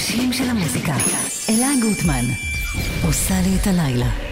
הראשים של המוזיקה. אלה גוטמן, עושה לי את הלילה.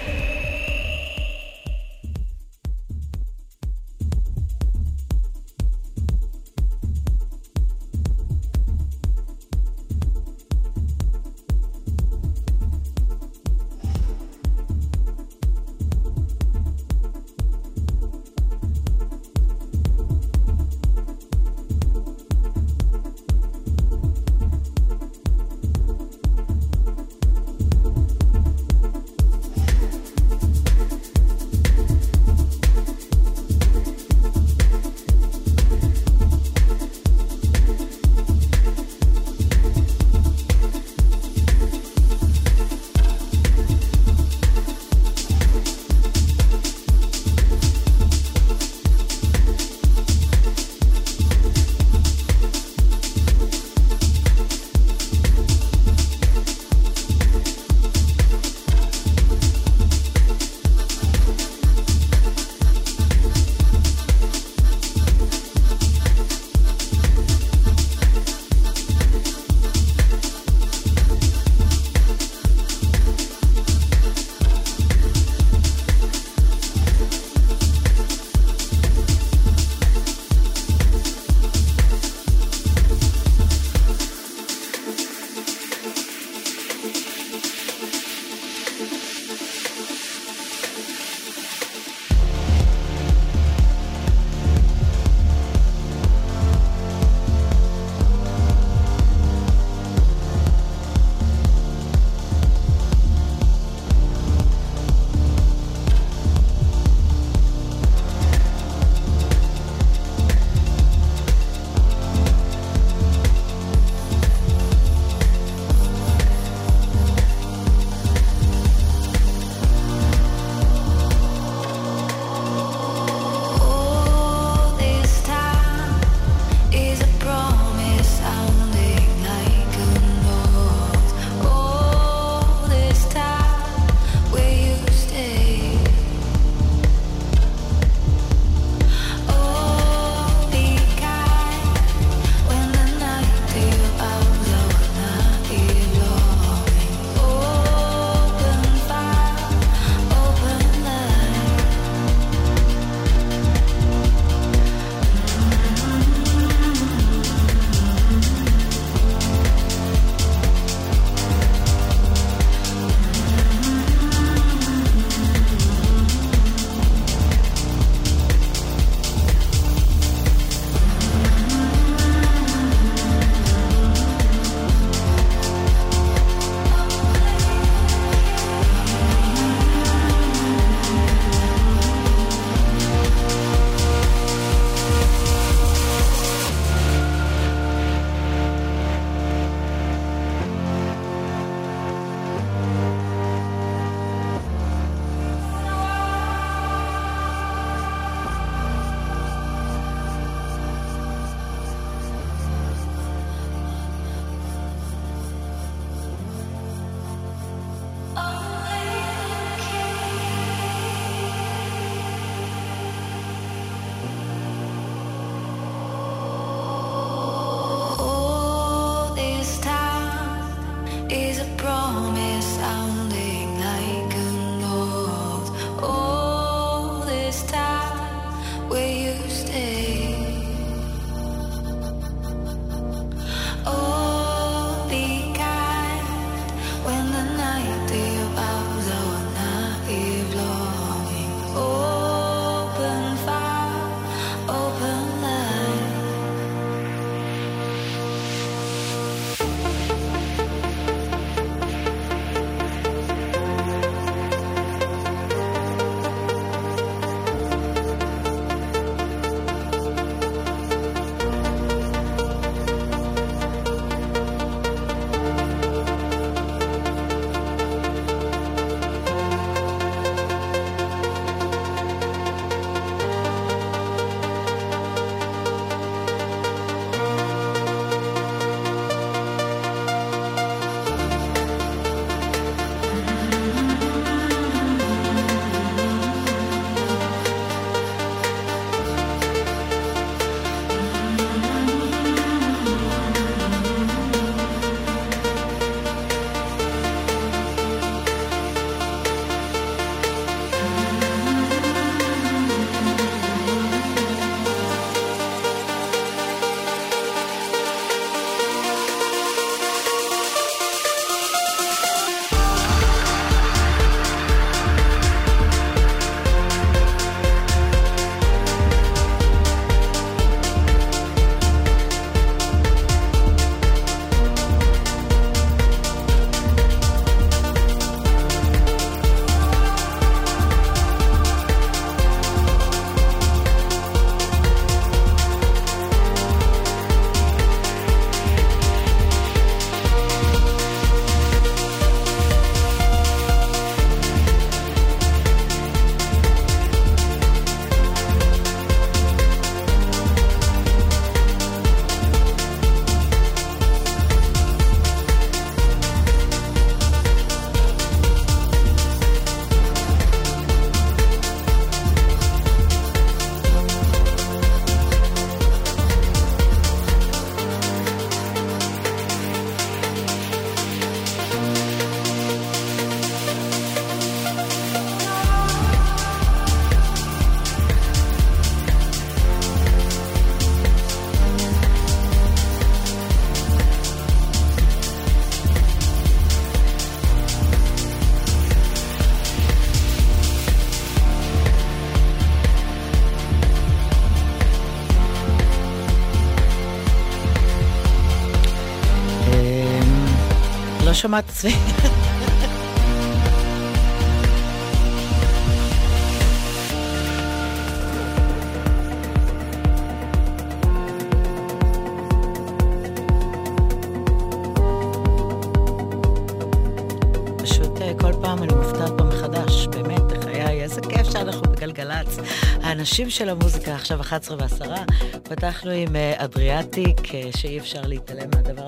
שאנחנו בגלגלצ. האנשים של המוזיקה, עכשיו 11 ועשרה, פתחנו עם אה, אדריאטיק, אה, שאי אפשר להתעלם מהדבר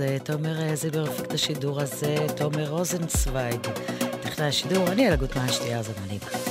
אז תומר זילבר הפיק את השידור הזה, תומר רוזנצוויג, טכנאי השידור, אני אלה גוטמן, שתייה הזמנים. תומר.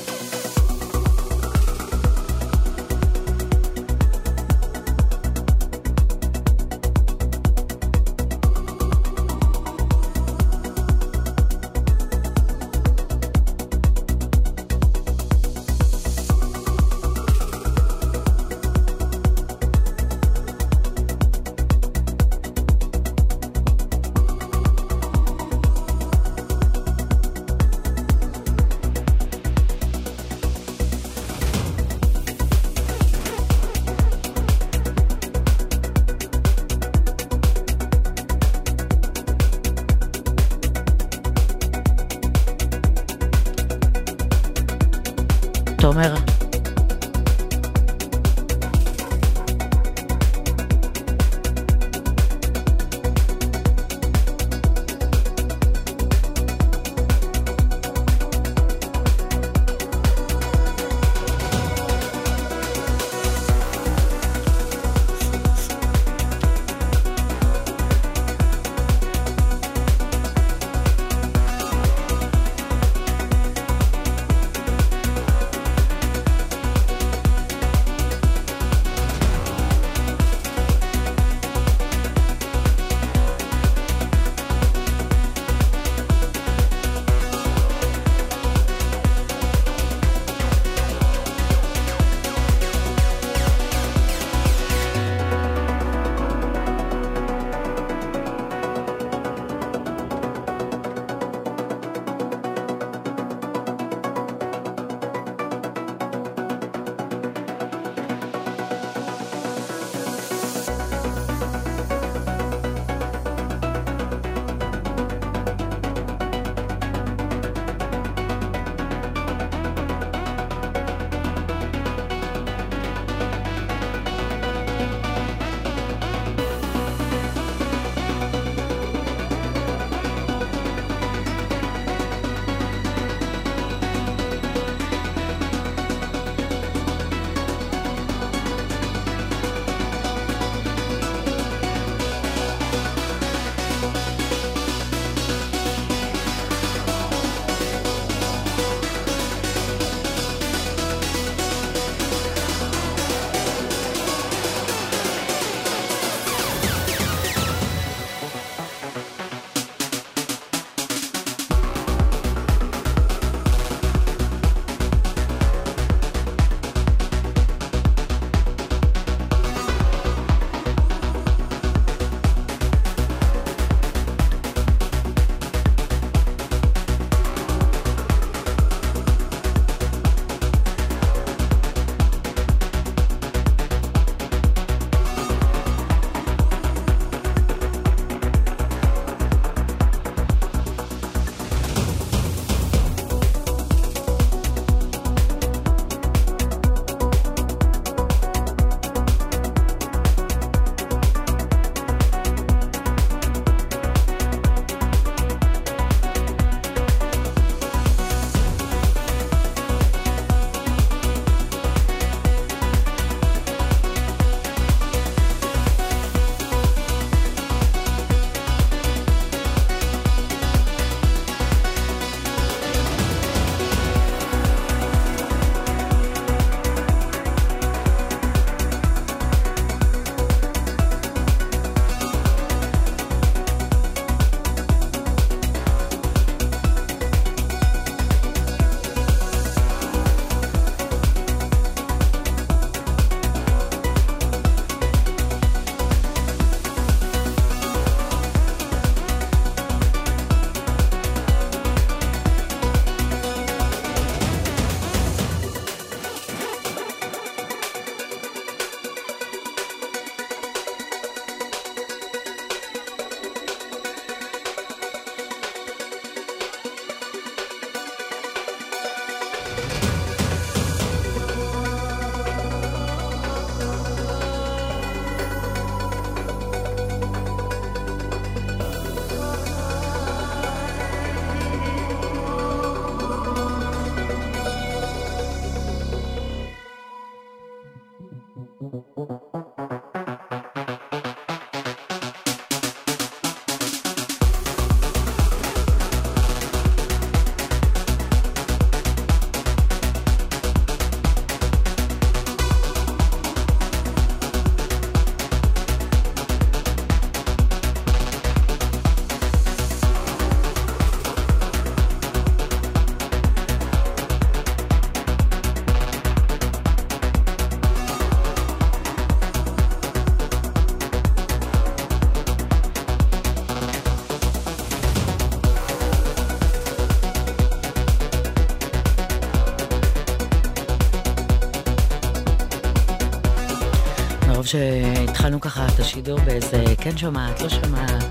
שהתחלנו ככה את השידור באיזה כן שומעת, לא שומעת,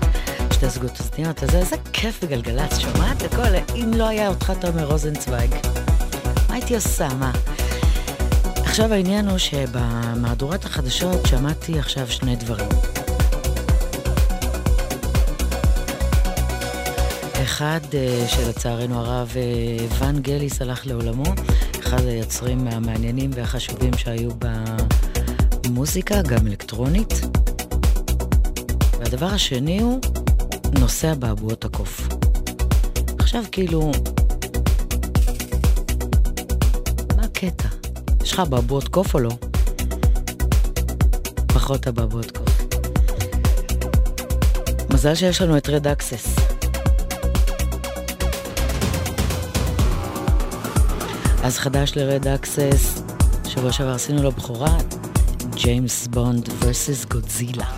שתי זוגות אוזניות, אז איזה כיף בגלגלצ, שומעת הכל, אם לא היה אותך תומר רוזנצוויג, מה הייתי עושה, מה? עכשיו העניין הוא שבמהדורת החדשות שמעתי עכשיו שני דברים. אחד אה, שלצערנו הרב אה, ון גליס הלך לעולמו, אחד היוצרים המעניינים והחשובים שהיו במוזיקה, גם אלקטרונית. והדבר השני הוא נושא אבעבועות הקוף. עכשיו כאילו, מה הקטע? יש לך אבעבועות קוף או לא? פחות אבעבועות קוף. מזל שיש לנו את רד אקסס. אז חדש לרד אקסס, שבוע שעבר עשינו לו בכורה, ג'יימס בונד ורסיס גודזילה.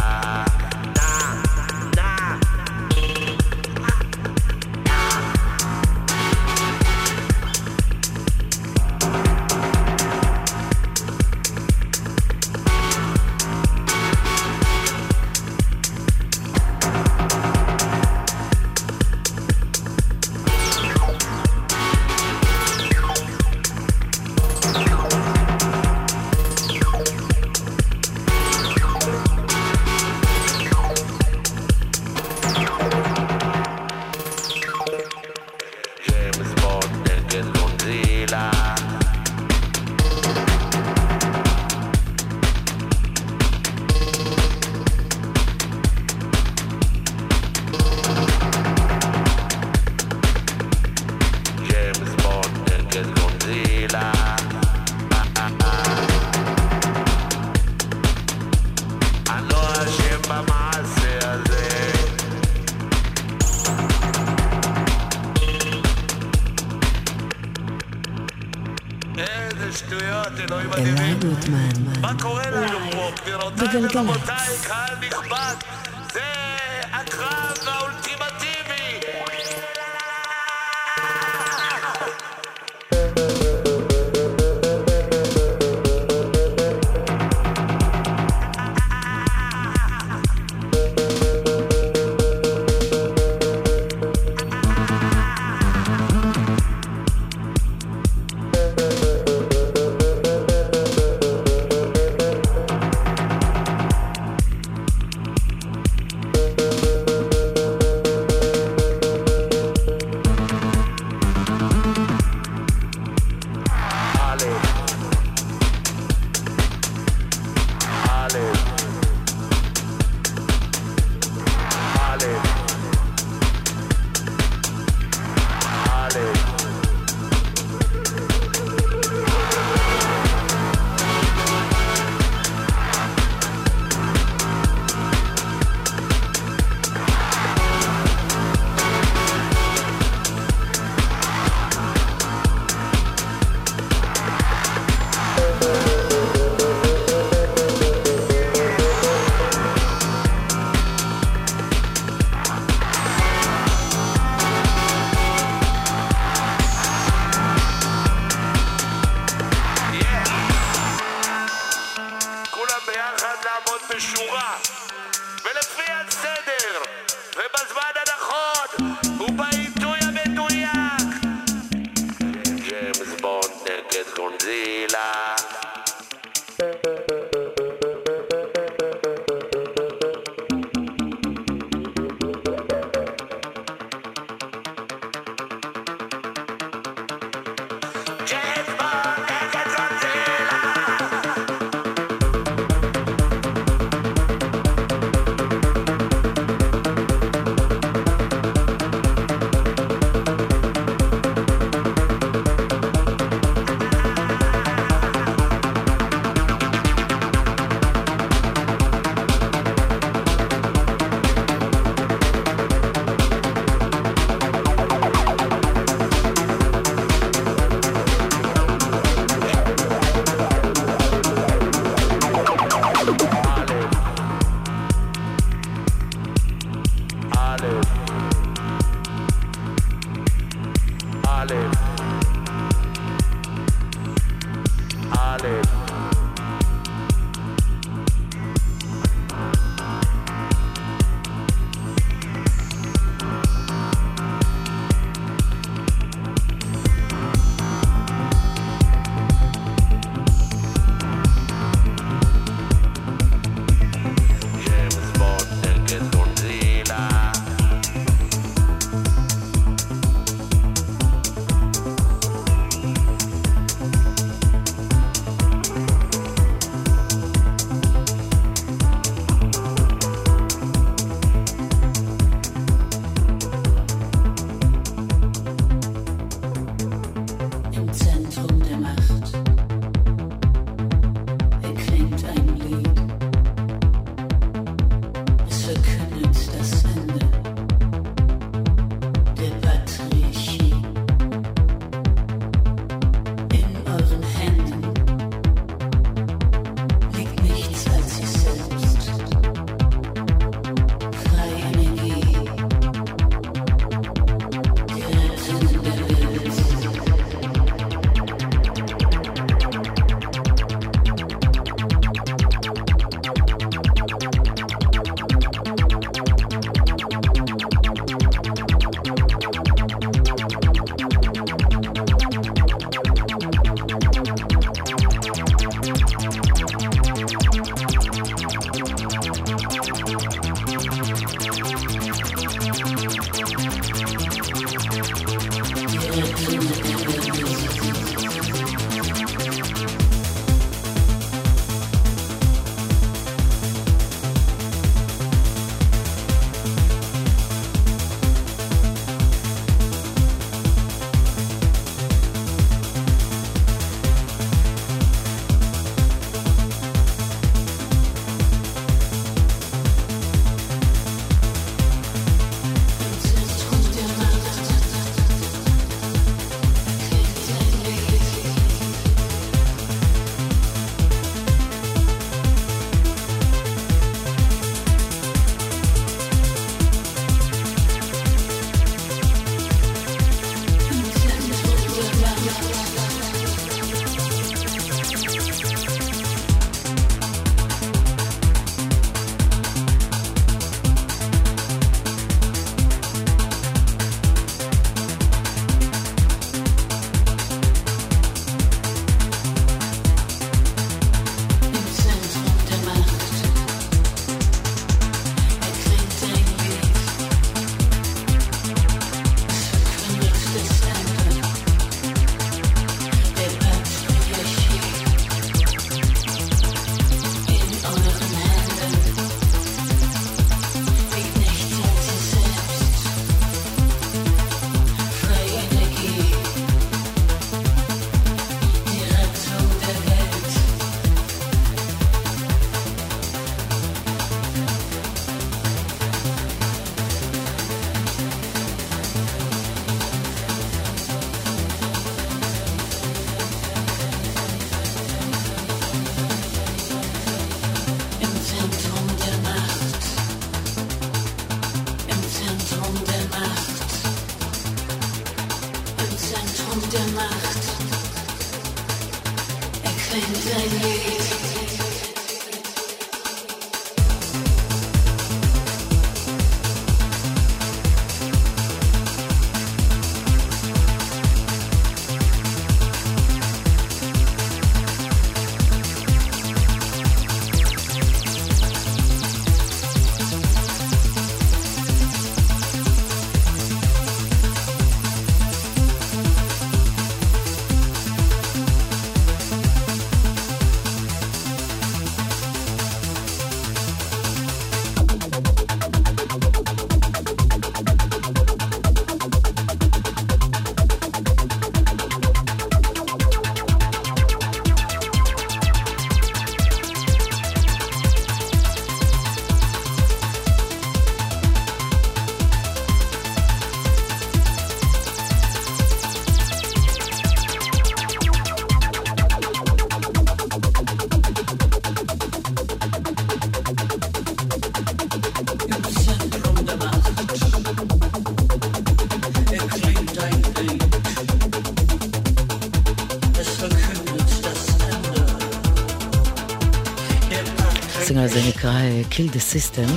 Kill the System.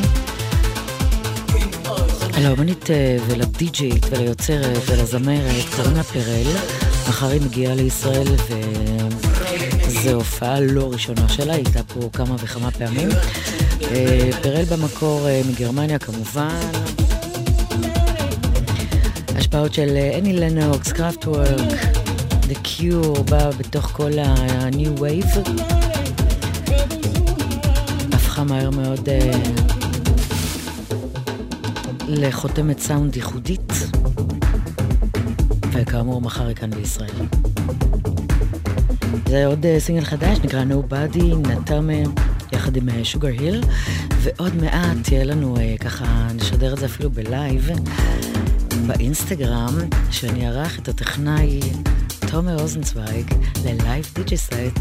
לאמנית אה, ולדי-ג'ית וליוצרת ולזמרת קוראים פרל. מחר היא מגיעה לישראל וזו הופעה לא ראשונה שלה, היא הייתה פה כמה וכמה פעמים. אה, פרל במקור מגרמניה כמובן. השפעות של אני לנוקס, קראפטוורק, The Cure, בא בתוך כל ה-New Wave. מהר מאוד אה, לחותמת סאונד ייחודית, וכאמור מחר היא כאן בישראל. זה עוד אה, סינגל חדש, נקרא Nobody, נתן יחד עם Sugar Hill, ועוד מעט תהיה לנו, ככה, נשדר את זה אפילו ב live, באינסטגרם, שאני אערך את הטכנאי תומר רוזנצוויג ל live DJ set.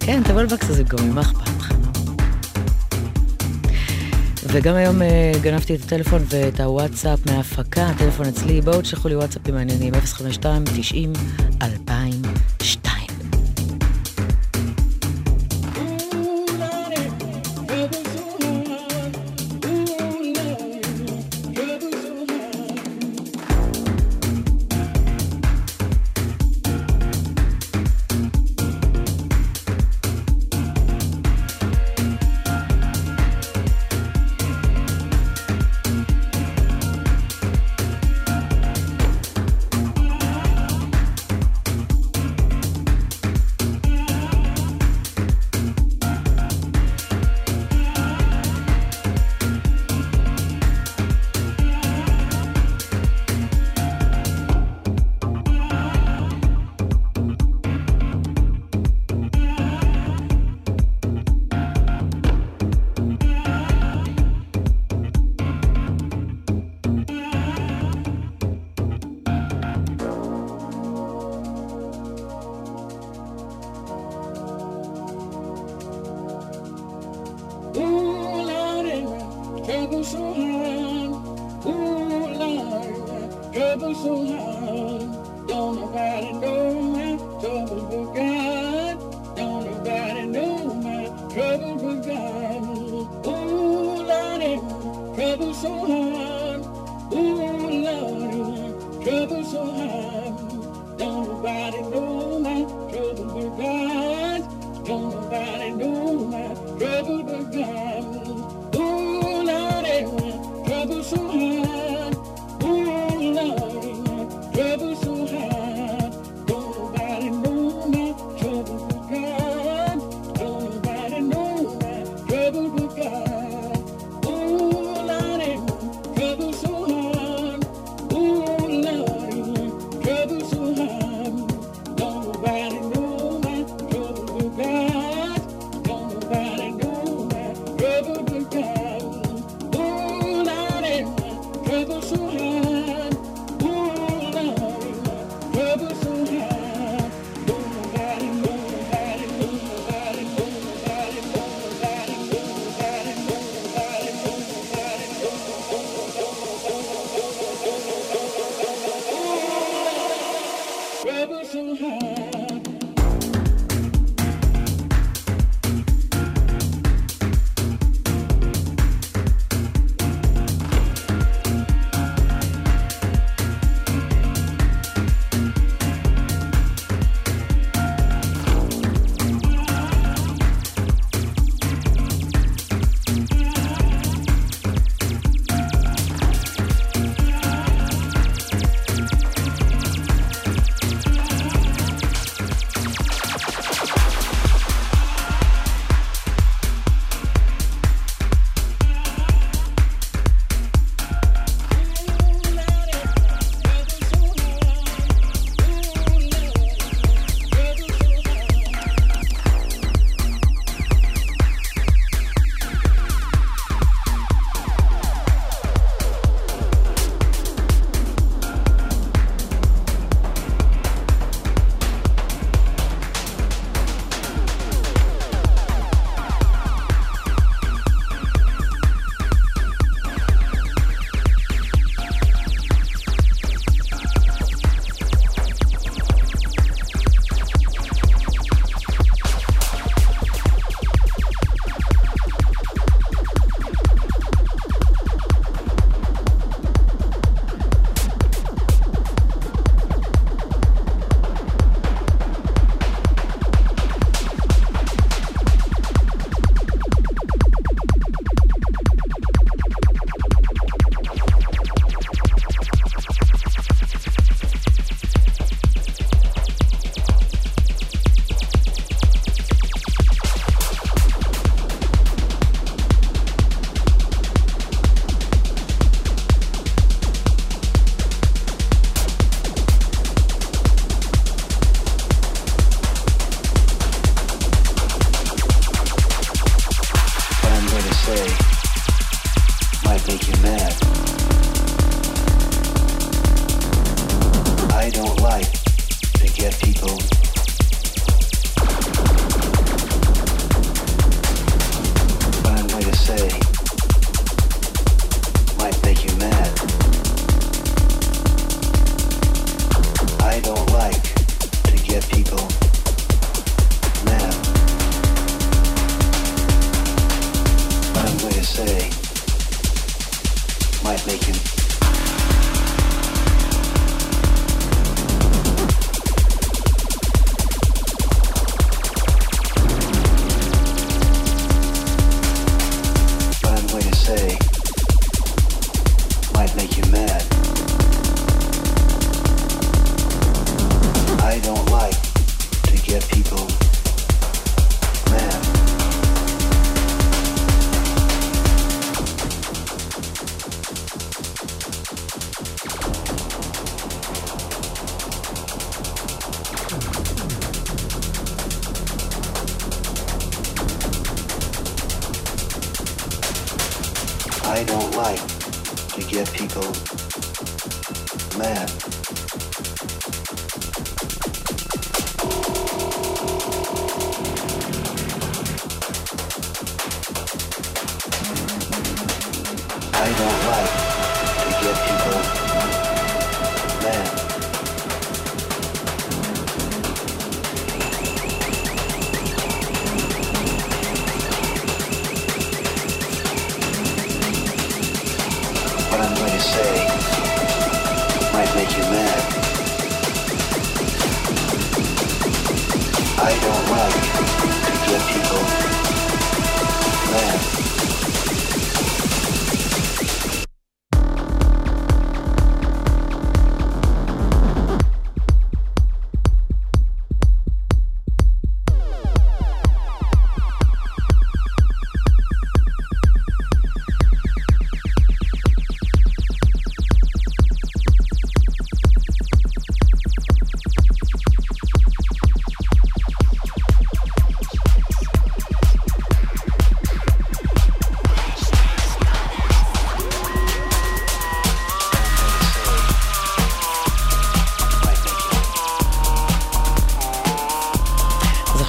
כן, תבוא לבקס הזה גם, מה אכפת וגם היום אה, גנבתי את הטלפון ואת הוואטסאפ מההפקה, הטלפון אצלי, בואו תשלחו לי וואטסאפים מעניינים, 052 90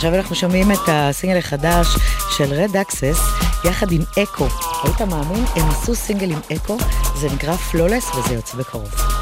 עכשיו אנחנו שומעים את הסינגל החדש של רד אקסס יחד עם אקו. היית מאמין? הם עשו סינגל עם אקו, זה נקרא פלולס וזה יוצא בקרוב.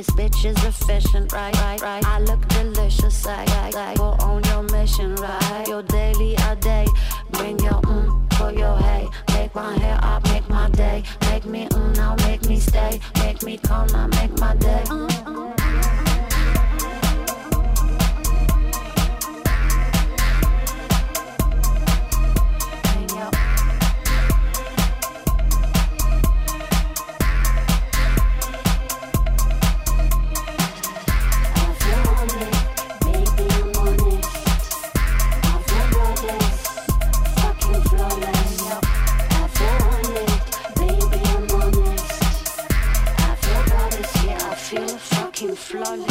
This bitch is efficient, right, right, right. I look delicious, I, like, I. Go on your mission, right. Your daily a day. Bring your mm for your hey. Make my hair up, make my day. Make me mm now, make me stay. Make me come now, make my day. Mm. mm, mm, mm. flawless.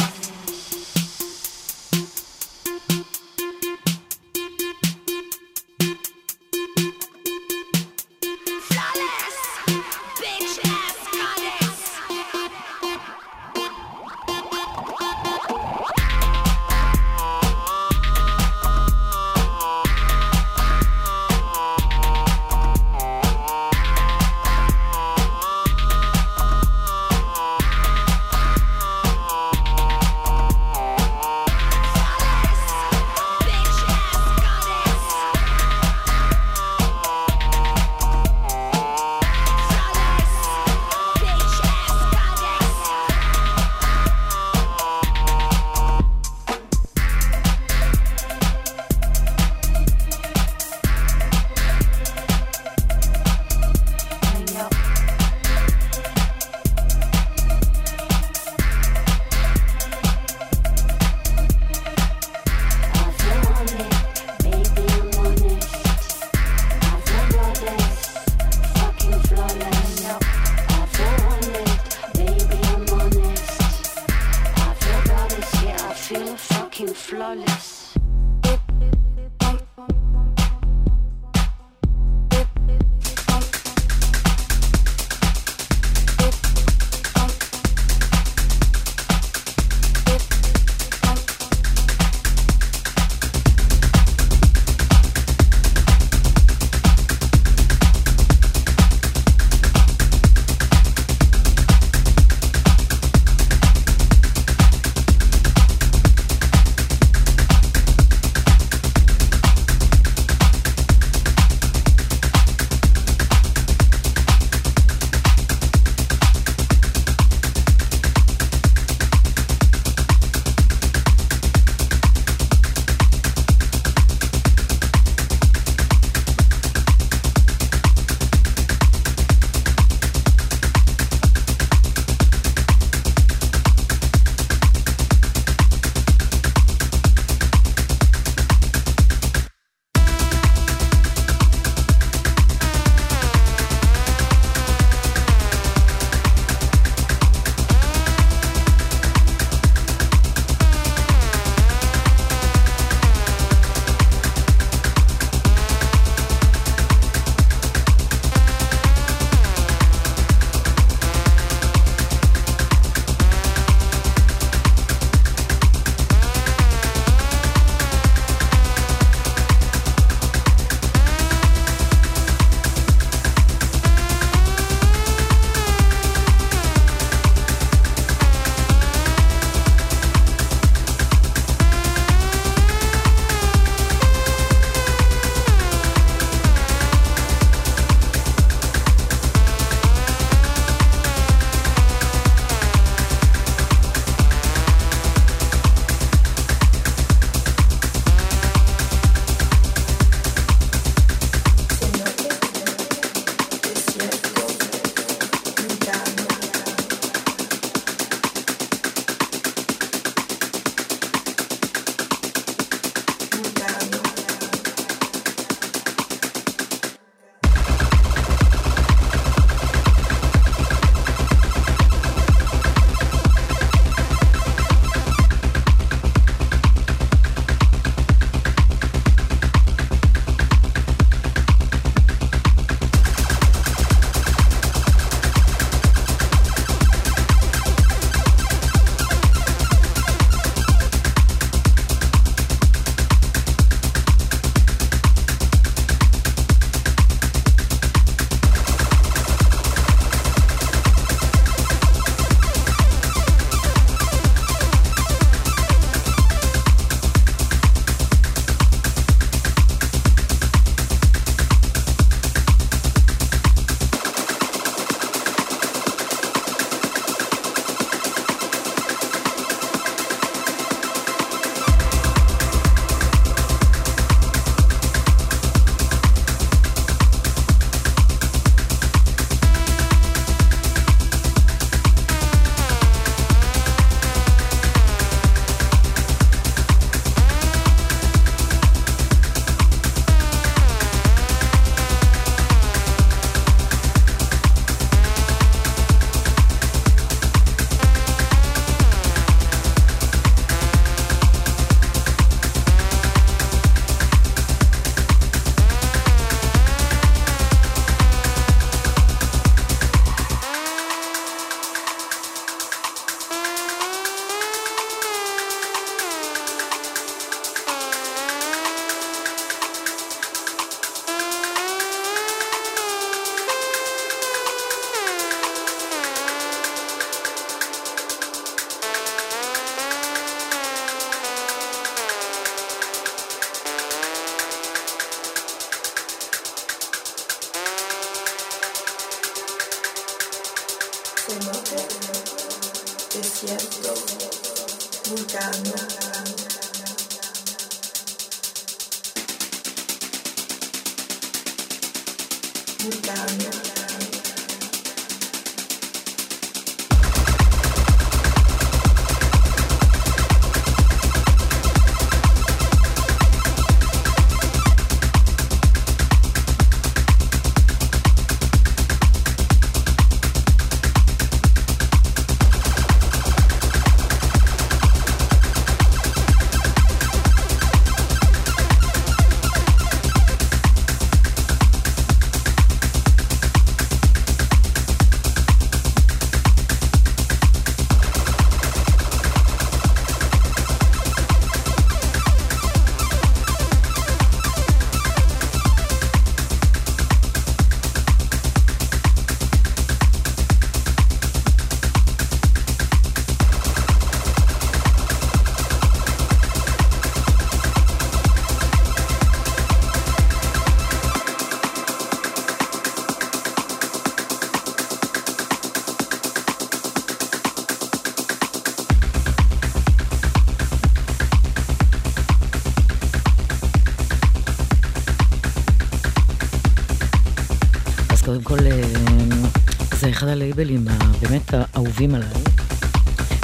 האהובים עליי.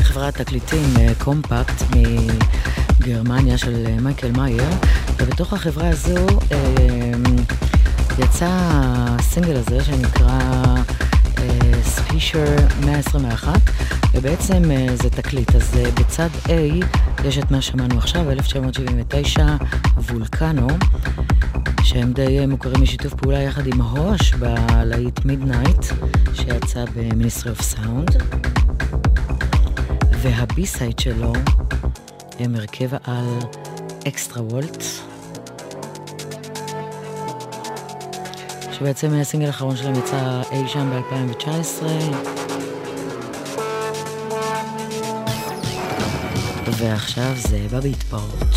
חברת תקליטים אה, קומפקט מגרמניה של אה, מייקל מאייר, ובתוך החברה הזו אה, יצא הסינגל הזה שנקרא ספישר 121, ובעצם זה תקליט. אז בצד A יש את מה שמענו עכשיו, 1979, וולקנו. שהם די מוכרים משיתוף פעולה יחד עם הוש בלהיט מידנייט, שיצא ב Ministry of Sound. וה B-side שלו הם הרכב על Extrawelt. שבעצם הסינגל האחרון שלהם יצא אי שם ב-2019. ועכשיו זה בא בהתפרעות.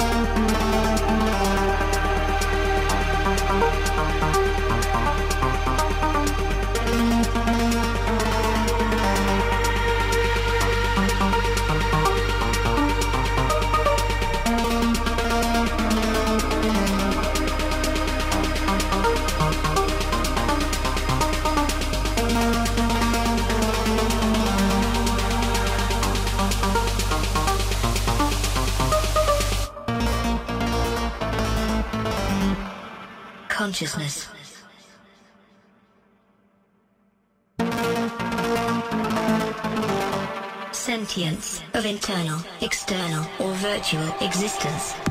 Sentience of internal, external, or virtual existence.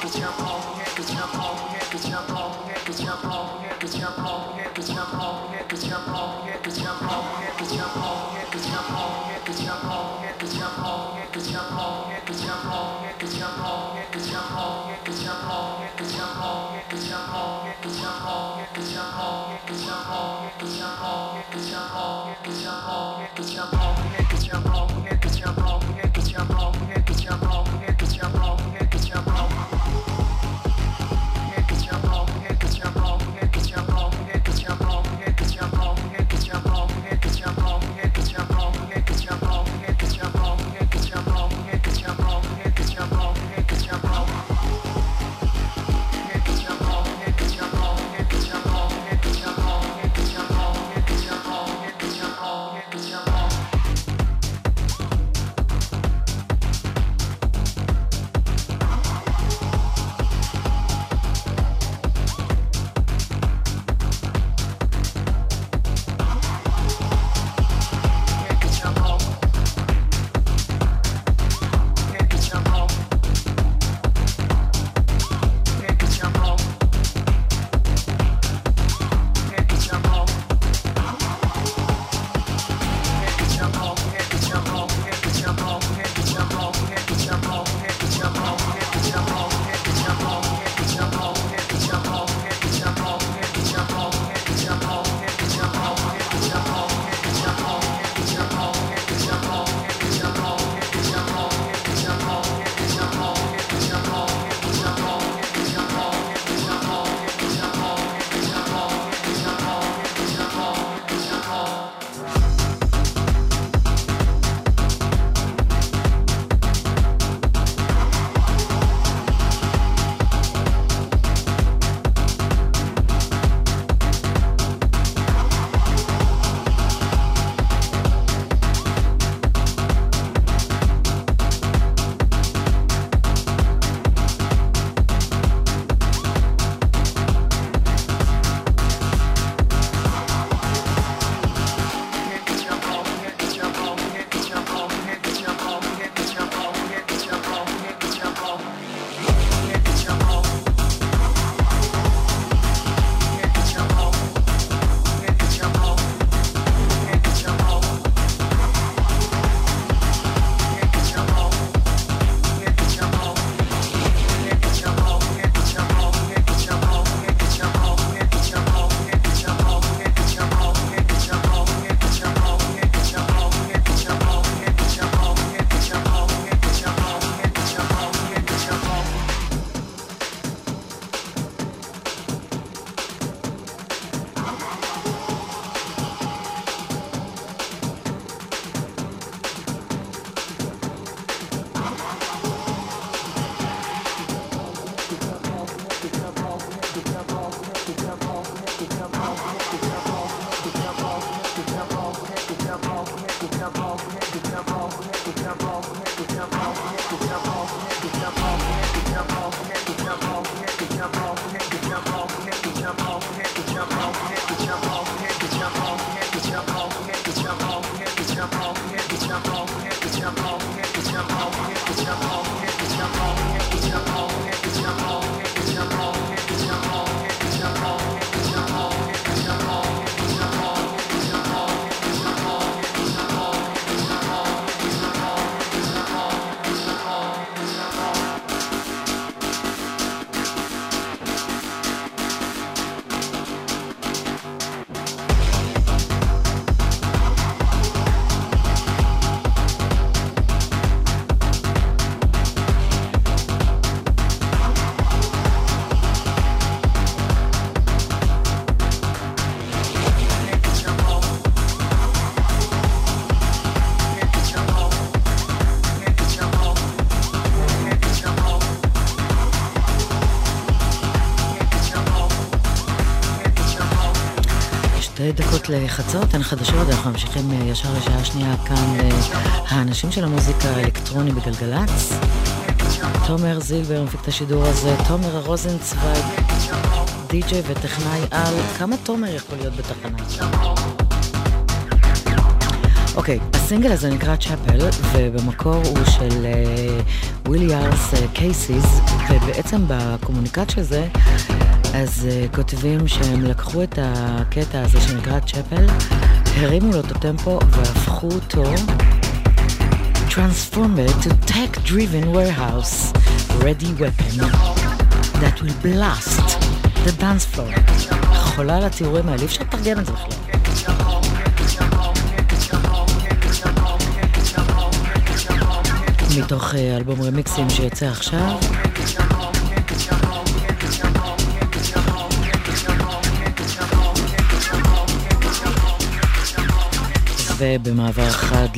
Jump on, get to jump on, get to jump on, get to jump on, get to jump on. לחצות, אין חדשות, אנחנו ממשיכים אה, ישר לשעה שנייה כאן אה, האנשים של המוזיקה האלקטרוני בגלגלצ. תומר זילבר מפיק את השידור הזה, תומר רוזנצוויג, די.ג'יי וטכנאי על, כמה תומר יכול להיות בתחנה? אוקיי, okay, הסינגל הזה נקרא צ'אפל, ובמקור הוא של ווילי ארס קייסיס, ובעצם בקומוניקט של זה אז uh, כותבים שהם לקחו את הקטע הזה שנקרא צ'פל, הרימו לו את הטמפו והפכו אותו transformed to tech-driven warehouse ready weapon that will blast The Dance Floor. חולה על התיאורים האלה, אי אפשר לתרגם את זה בכלל. מתוך אה, אלבום רמיקסים שיוצא עכשיו. ובמעבר חד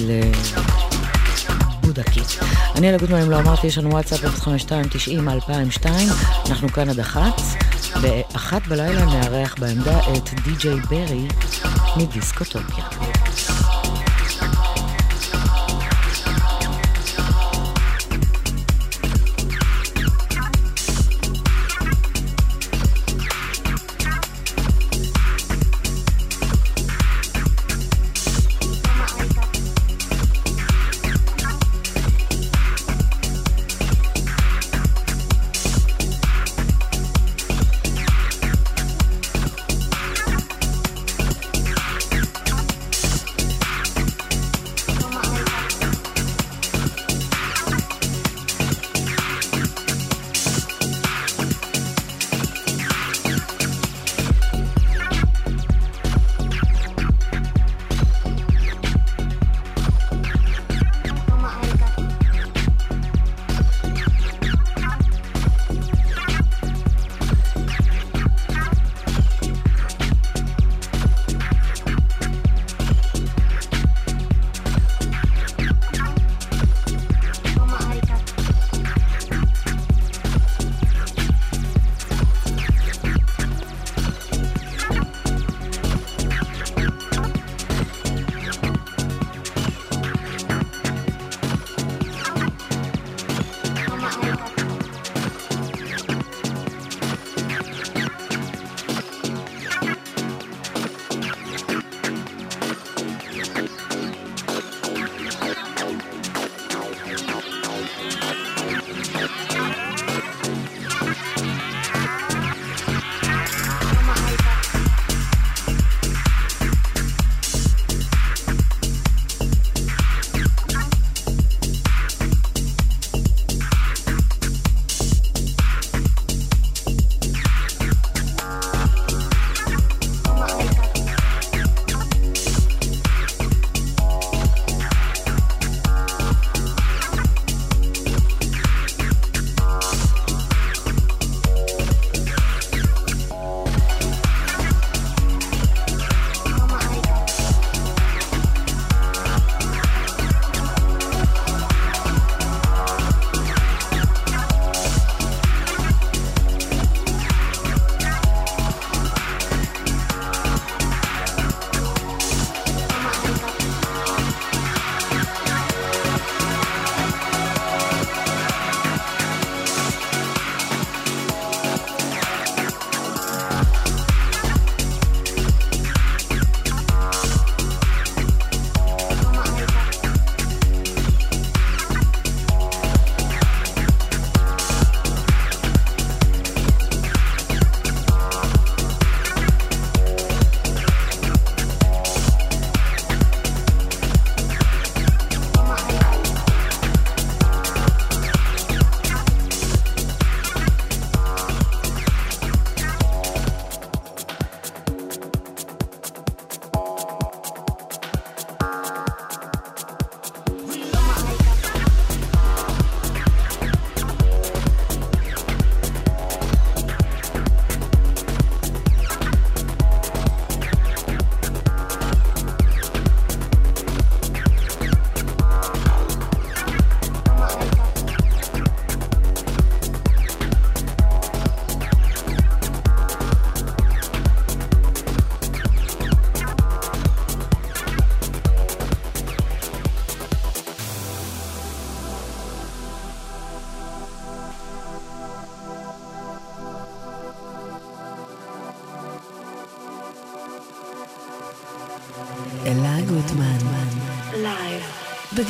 לבודקי. אני על הגודמן, אם לא אמרתי, יש לנו וואטסאפ 052-90-2002, אנחנו כאן עד אחת. באחת בלילה נארח בעמדה את די.ג'יי ברי מדיסקוטופיה.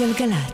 בגלגלצ.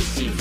Tasty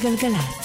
בגלגלצ.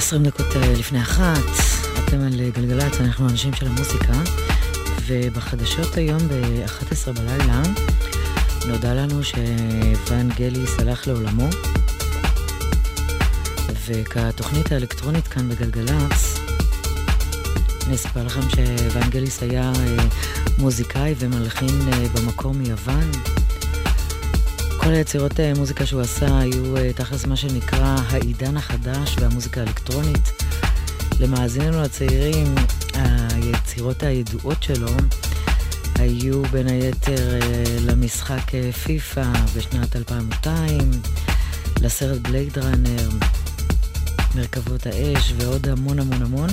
20 דקות אה, לפני אחת, אתם על אה, גלגלצ, אנחנו אנשים של המוזיקה, ובחדשות היום ב-11 בלילה נודע לנו שוואנגליס הלך לעולמו, וכתוכנית האלקטרונית כאן בגלגלצ, אני אספר לכם שוואנגליס היה אה, מוזיקאי ומלחין במקום מיוון. כל היצירות מוזיקה שהוא עשה היו תכלס מה שנקרא העידן החדש והמוזיקה האלקטרונית. למאזיננו הצעירים, היצירות הידועות שלו היו בין היתר למשחק פיפא בשנת 2002, לסרט בלייד ראנר, מרכבות האש ועוד המון המון המון.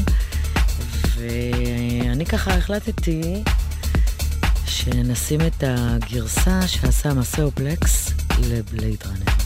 ואני ככה החלטתי שנשים את הגרסה שעשה מסאופלקס לבלייד ראנר.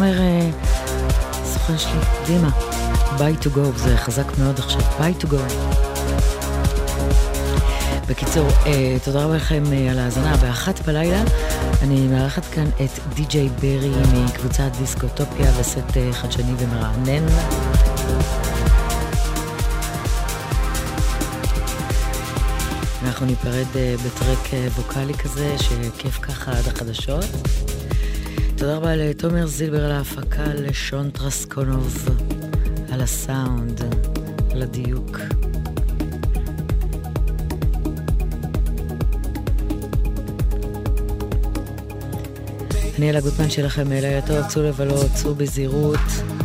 אומר אה, סוכן שלי? דימה, ביי to go, זה חזק מאוד עכשיו, ביי to go. בקיצור, אה, תודה רבה לכם אה, על ההאזנה. באחת בלילה אני מארחת כאן את די.ג'יי ברי מקבוצת דיסקוטופיה אה, חדשני ומרענן. אנחנו ניפרד אה, בטרק אה, ווקאלי כזה, שכיף ככה עד החדשות. תודה רבה לתומר זילבר על ההפקה, לשון טרסקונוב על הסאונד, על הדיוק. אני אלה גוטמן שלכם, לילה טוב, צאו לבלות, צאו בזהירות.